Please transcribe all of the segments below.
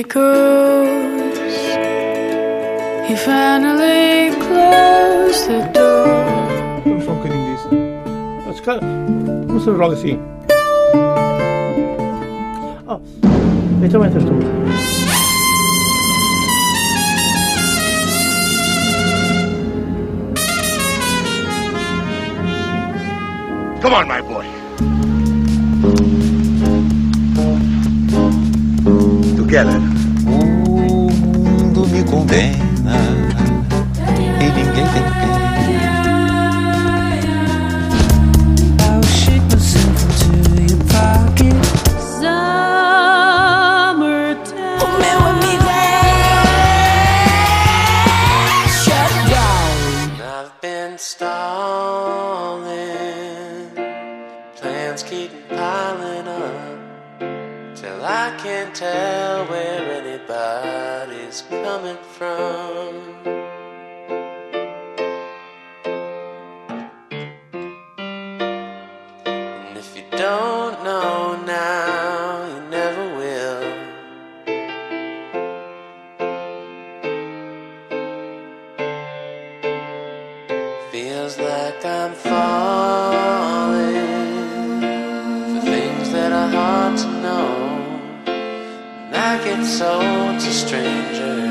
echoes. He finally closed the door. I'm shocking this. That's kind of. What's the wrong thing? Oh, it's a winter storm. Come on, my boy. Together. condena. like I'm falling for things that are hard to know. And I get sold to strangers.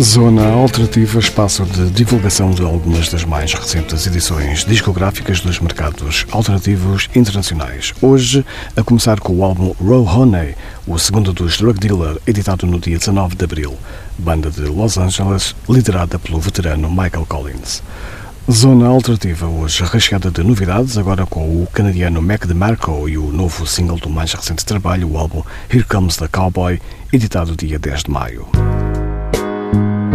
Zona Alternativa, espaço de divulgação de algumas das mais recentes edições discográficas dos mercados alternativos internacionais. Hoje, a começar com o álbum Row Honey, o segundo dos Drug Dealer, editado no dia 19 de abril, banda de Los Angeles, liderada pelo veterano Michael Collins. Zona Alternativa, hoje recheada de novidades, agora com o canadiano Mac DeMarco e o novo single do mais recente trabalho, o álbum Here Comes the Cowboy, editado dia 10 de maio. Brother's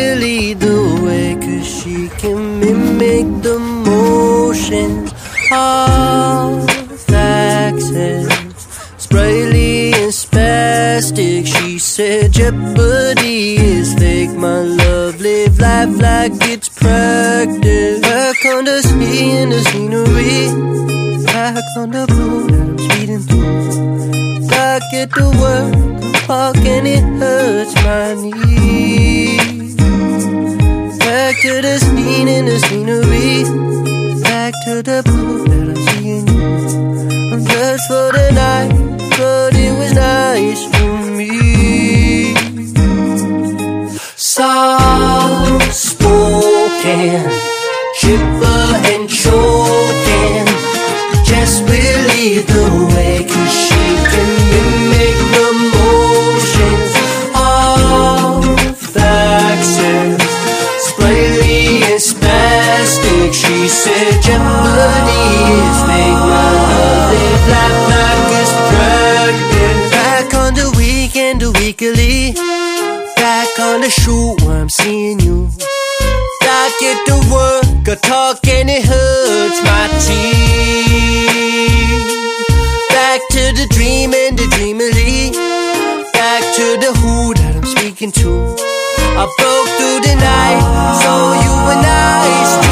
really the way, cause she can mimic the motions of accents. Sprayly and spastic, she said Jeopardy is fake. My love, live life like it's practice. Back on the sea in the scenery. Back on the blue that I'm speeding through. Back at the work, I'm parking, it hurts my knees. To the scene in the scenery. Back to the blue that I'm seeing you. I'm just for the night, but it was nice for me. Soft spoken, chipper and choking. Just believe the The shoot where I'm seeing you. Back at the work, Got talk and it hurts my teeth. Back to the dream and the dreamily. Back to the who that I'm speaking to. I broke through the night, so you were nice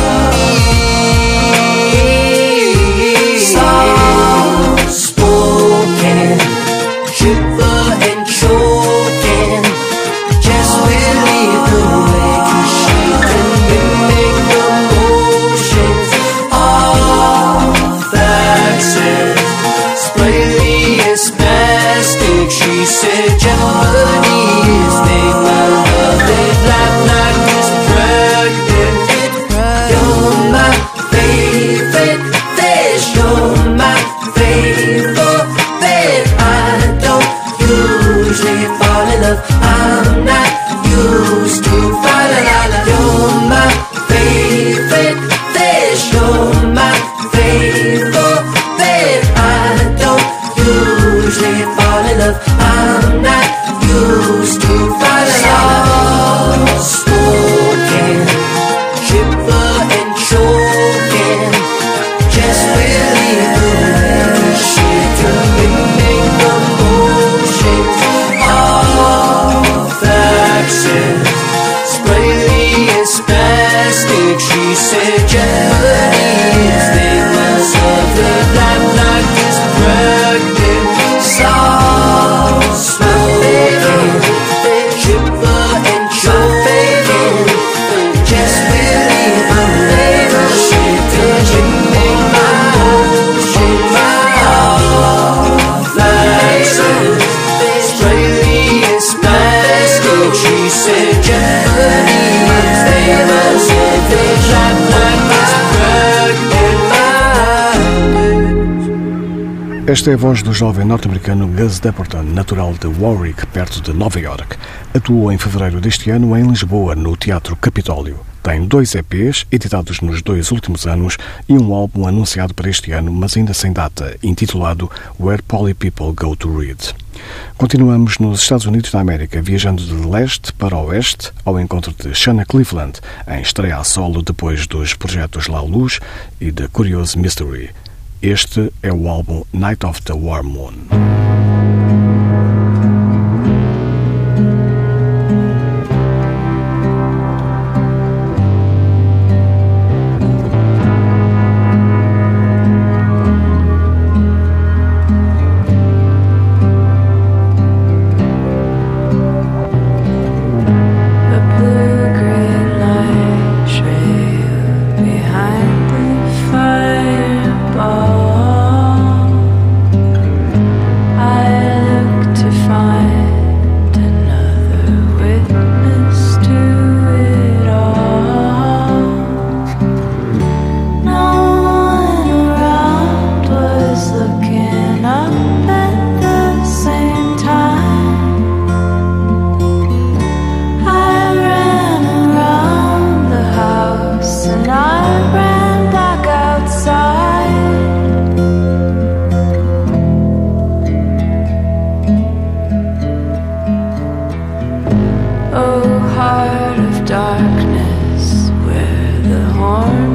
Esta é a voz do jovem norte-americano Gus Dapperton, natural de Warwick, perto de Nova York. Atuou em fevereiro deste ano em Lisboa, no Teatro Capitólio. Tem dois EPs, editados nos dois últimos anos, e um álbum anunciado para este ano, mas ainda sem data, intitulado Where Poly People Go to Read. Continuamos nos Estados Unidos da América, viajando de leste para oeste, ao encontro de Shanna Cleveland, em estreia a solo depois dos projetos La Luz e The Curious Mystery. Este é o álbum Night of the War Moon. heart of darkness where the horn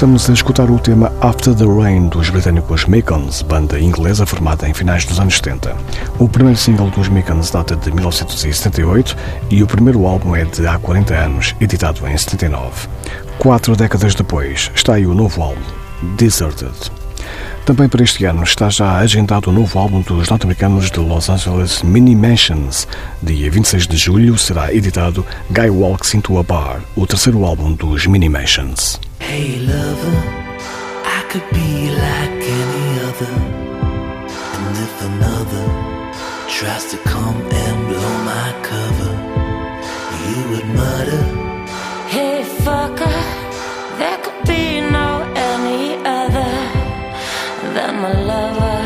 Estamos a escutar o tema After the Rain dos britânicos Mekons, banda inglesa formada em finais dos anos 70. O primeiro single dos Mekons data de 1978 e o primeiro álbum é de há 40 anos, editado em 79. Quatro décadas depois, está aí o novo álbum, Deserted. Também para este ano está já agendado o novo álbum dos norte-americanos de Los Angeles Mini Mansions. Dia 26 de julho será editado Guy Walks Into a Bar, o terceiro álbum dos Mini Mansions. Hey lover, I could be like any other. And if another tries to come and blow my cover, you would mutter, Hey fucker, there could be no any other than my lover.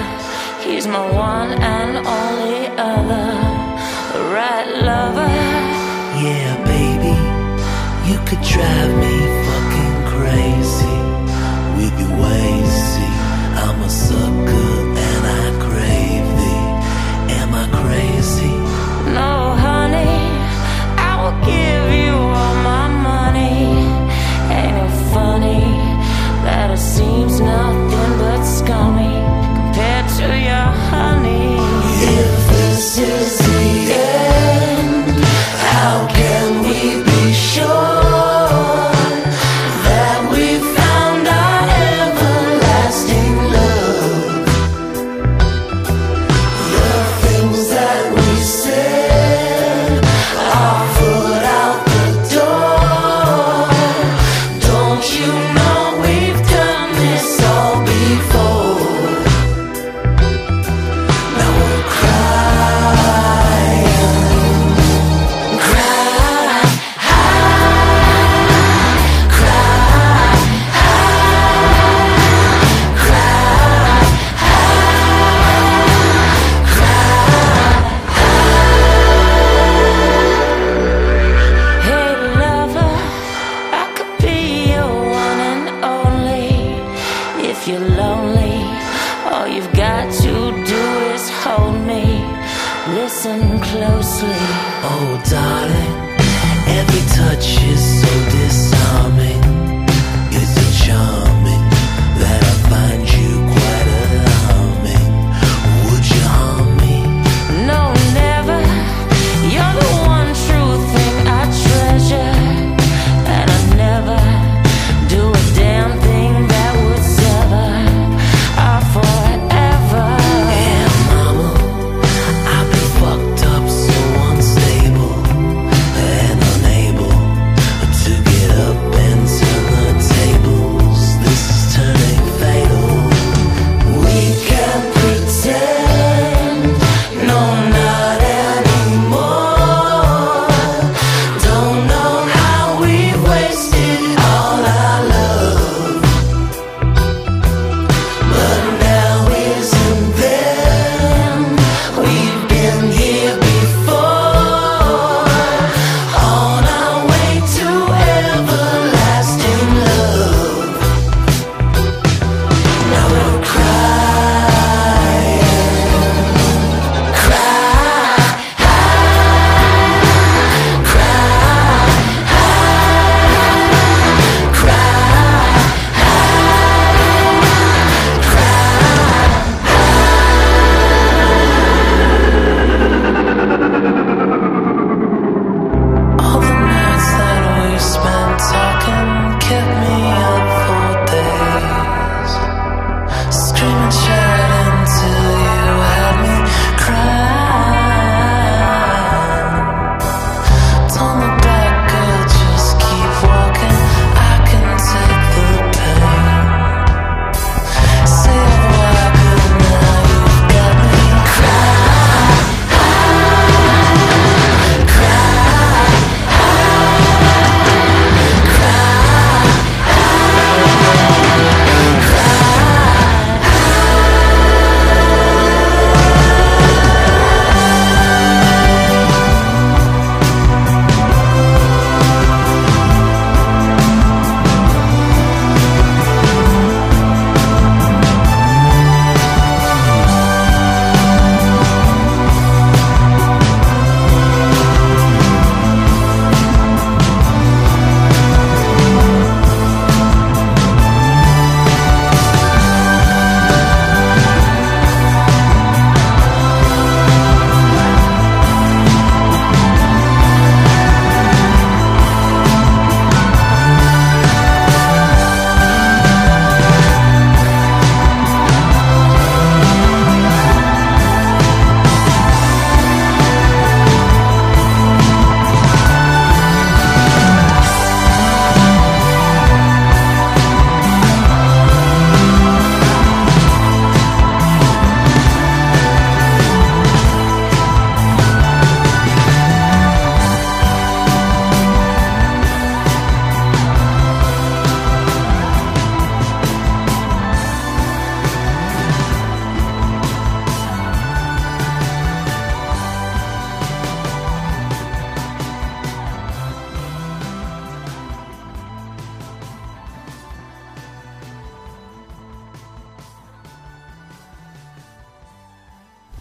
He's my one and only other. Right lover. Yeah, baby, you could drive me If you're lonely, all you've got to do is hold me. Listen closely. Oh, darling, every touch is so disarming.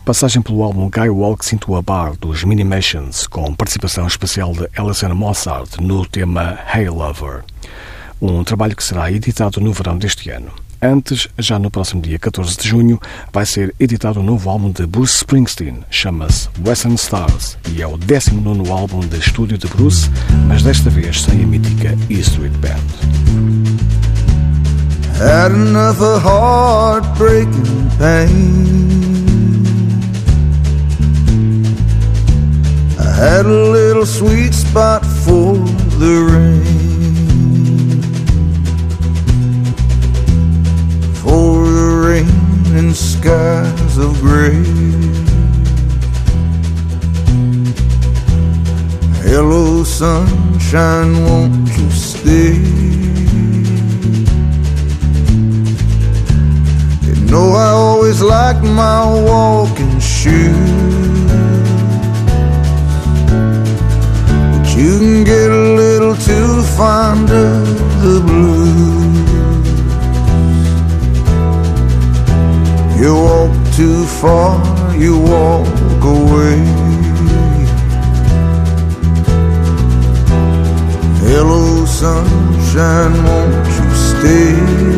Passagem pelo álbum Guy Walks into a Bar dos Minimations, com participação especial de Alison Mossart no tema Hey Lover. Um trabalho que será editado no verão deste ano. Antes, já no próximo dia 14 de junho, vai ser editado um novo álbum de Bruce Springsteen, chama-se Western Stars, e é o 19 álbum de estúdio de Bruce, mas desta vez sem a mítica E Street Band. Had enough of heartbreaking pain. I had a little sweet spot for the rain. For the rain and skies of gray. Hello, sunshine, won't you stay? You know I always liked my walking shoes. You can get a little too fond of the blues. You walk too far, you walk away. Hello, sunshine, won't you stay?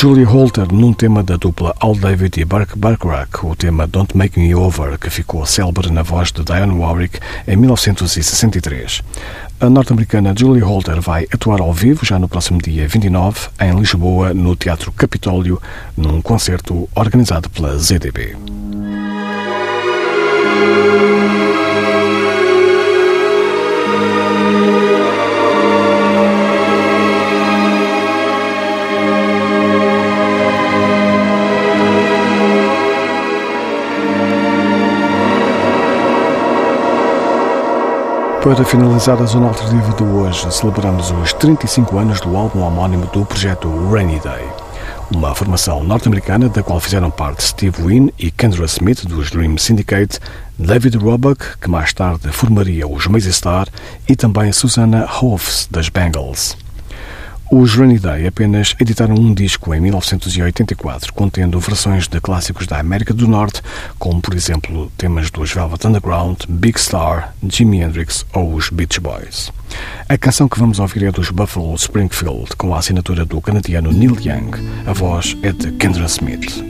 Julie Holter num tema da dupla Al David e Burke Bacharach, o tema Don't Make Me Over, que ficou célebre na voz de Dionne Warwick em 1963. A norte-americana Julie Holter vai atuar ao vivo já no próximo dia 29 em Lisboa, no Teatro Capitólio, num concerto organizado pela ZDB. Para finalizar a zona alternativa de hoje, celebramos os 35 anos do álbum homónimo do projeto Rainy Day. Uma formação norte-americana da qual fizeram parte Steve Wynn e Kendra Smith dos Dream Syndicate, David Roebuck, que mais tarde formaria os Mazy Star, e também Susanna Hoffs das Bangles. Os Rainy Day apenas editaram um disco em 1984, contendo versões de clássicos da América do Norte, como por exemplo temas dos Velvet Underground, Big Star, Jimi Hendrix ou os Beach Boys. A canção que vamos ouvir é dos Buffalo Springfield, com a assinatura do canadiano Neil Young. A voz é de Kendra Smith.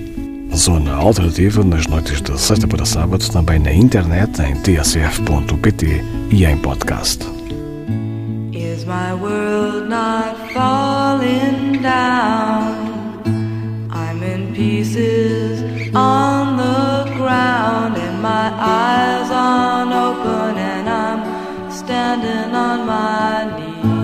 Zona Alternativa nas noites de sexta para sábado, também na internet em tsf.pt e em podcast. Is my world not falling down? I'm in pieces on the ground, and my eyes aren't open, and I'm standing on my knees.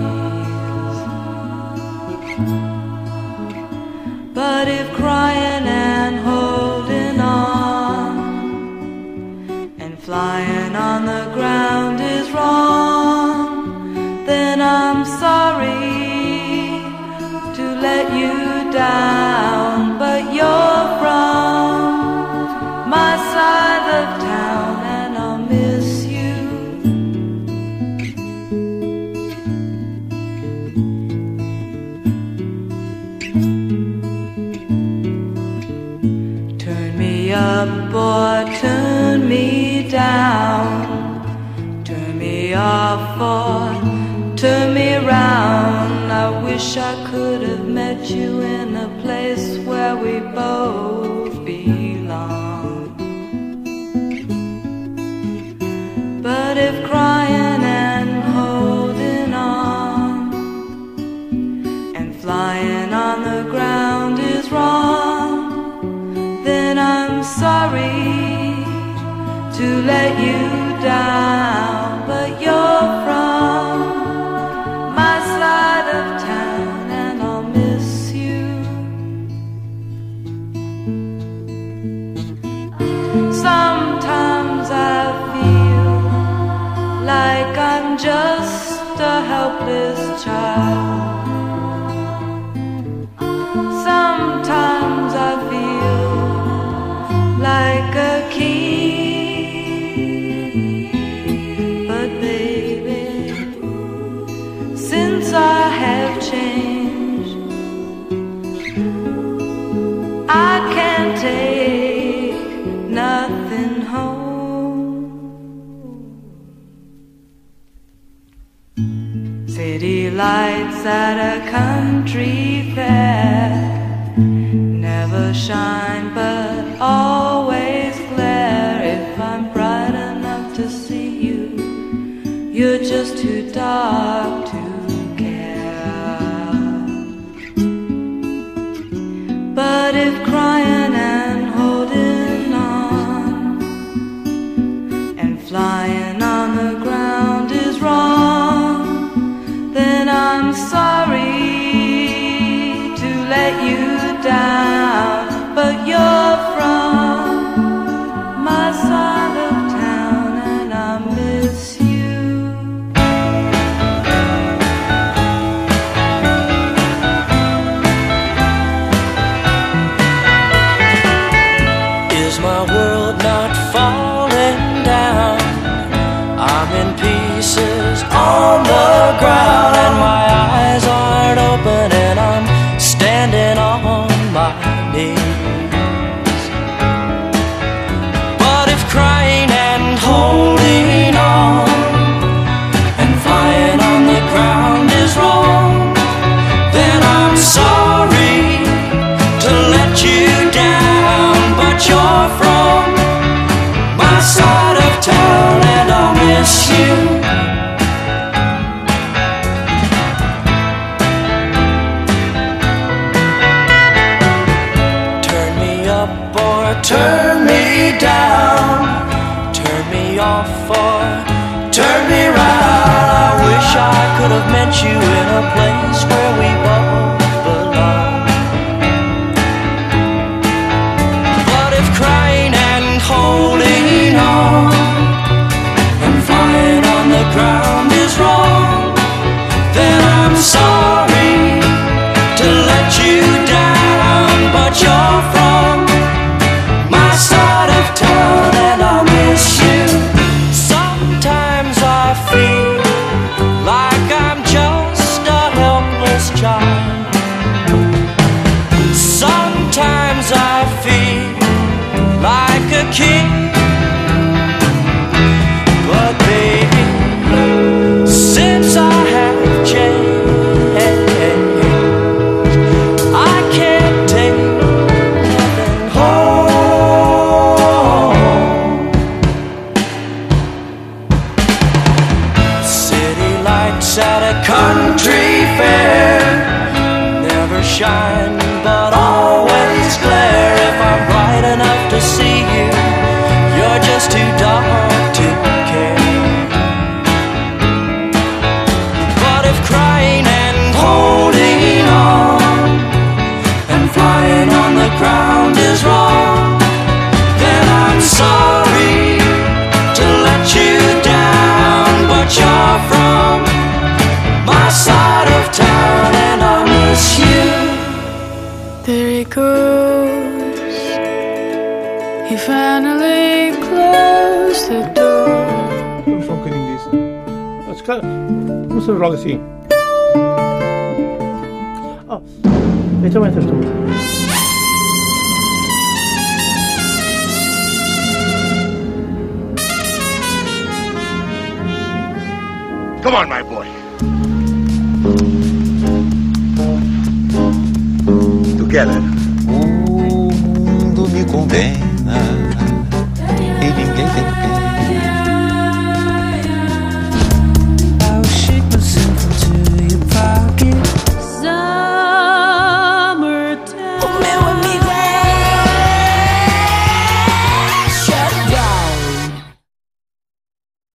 But you're from my side of town, and I'll miss you. Turn me up or turn me down. Turn me off or turn me round. I wish I could have met you in place where we both belong. But if crying and holding on and flying on the ground is wrong, then I'm sorry to let you down. Helpless child. Lights at a country fair never shine but always glare. If I'm bright enough to see you, you're just too dark have met you in a place where we você joga assim. Oh, eu também estás tu. Come on, my boy. Together. O mundo me contém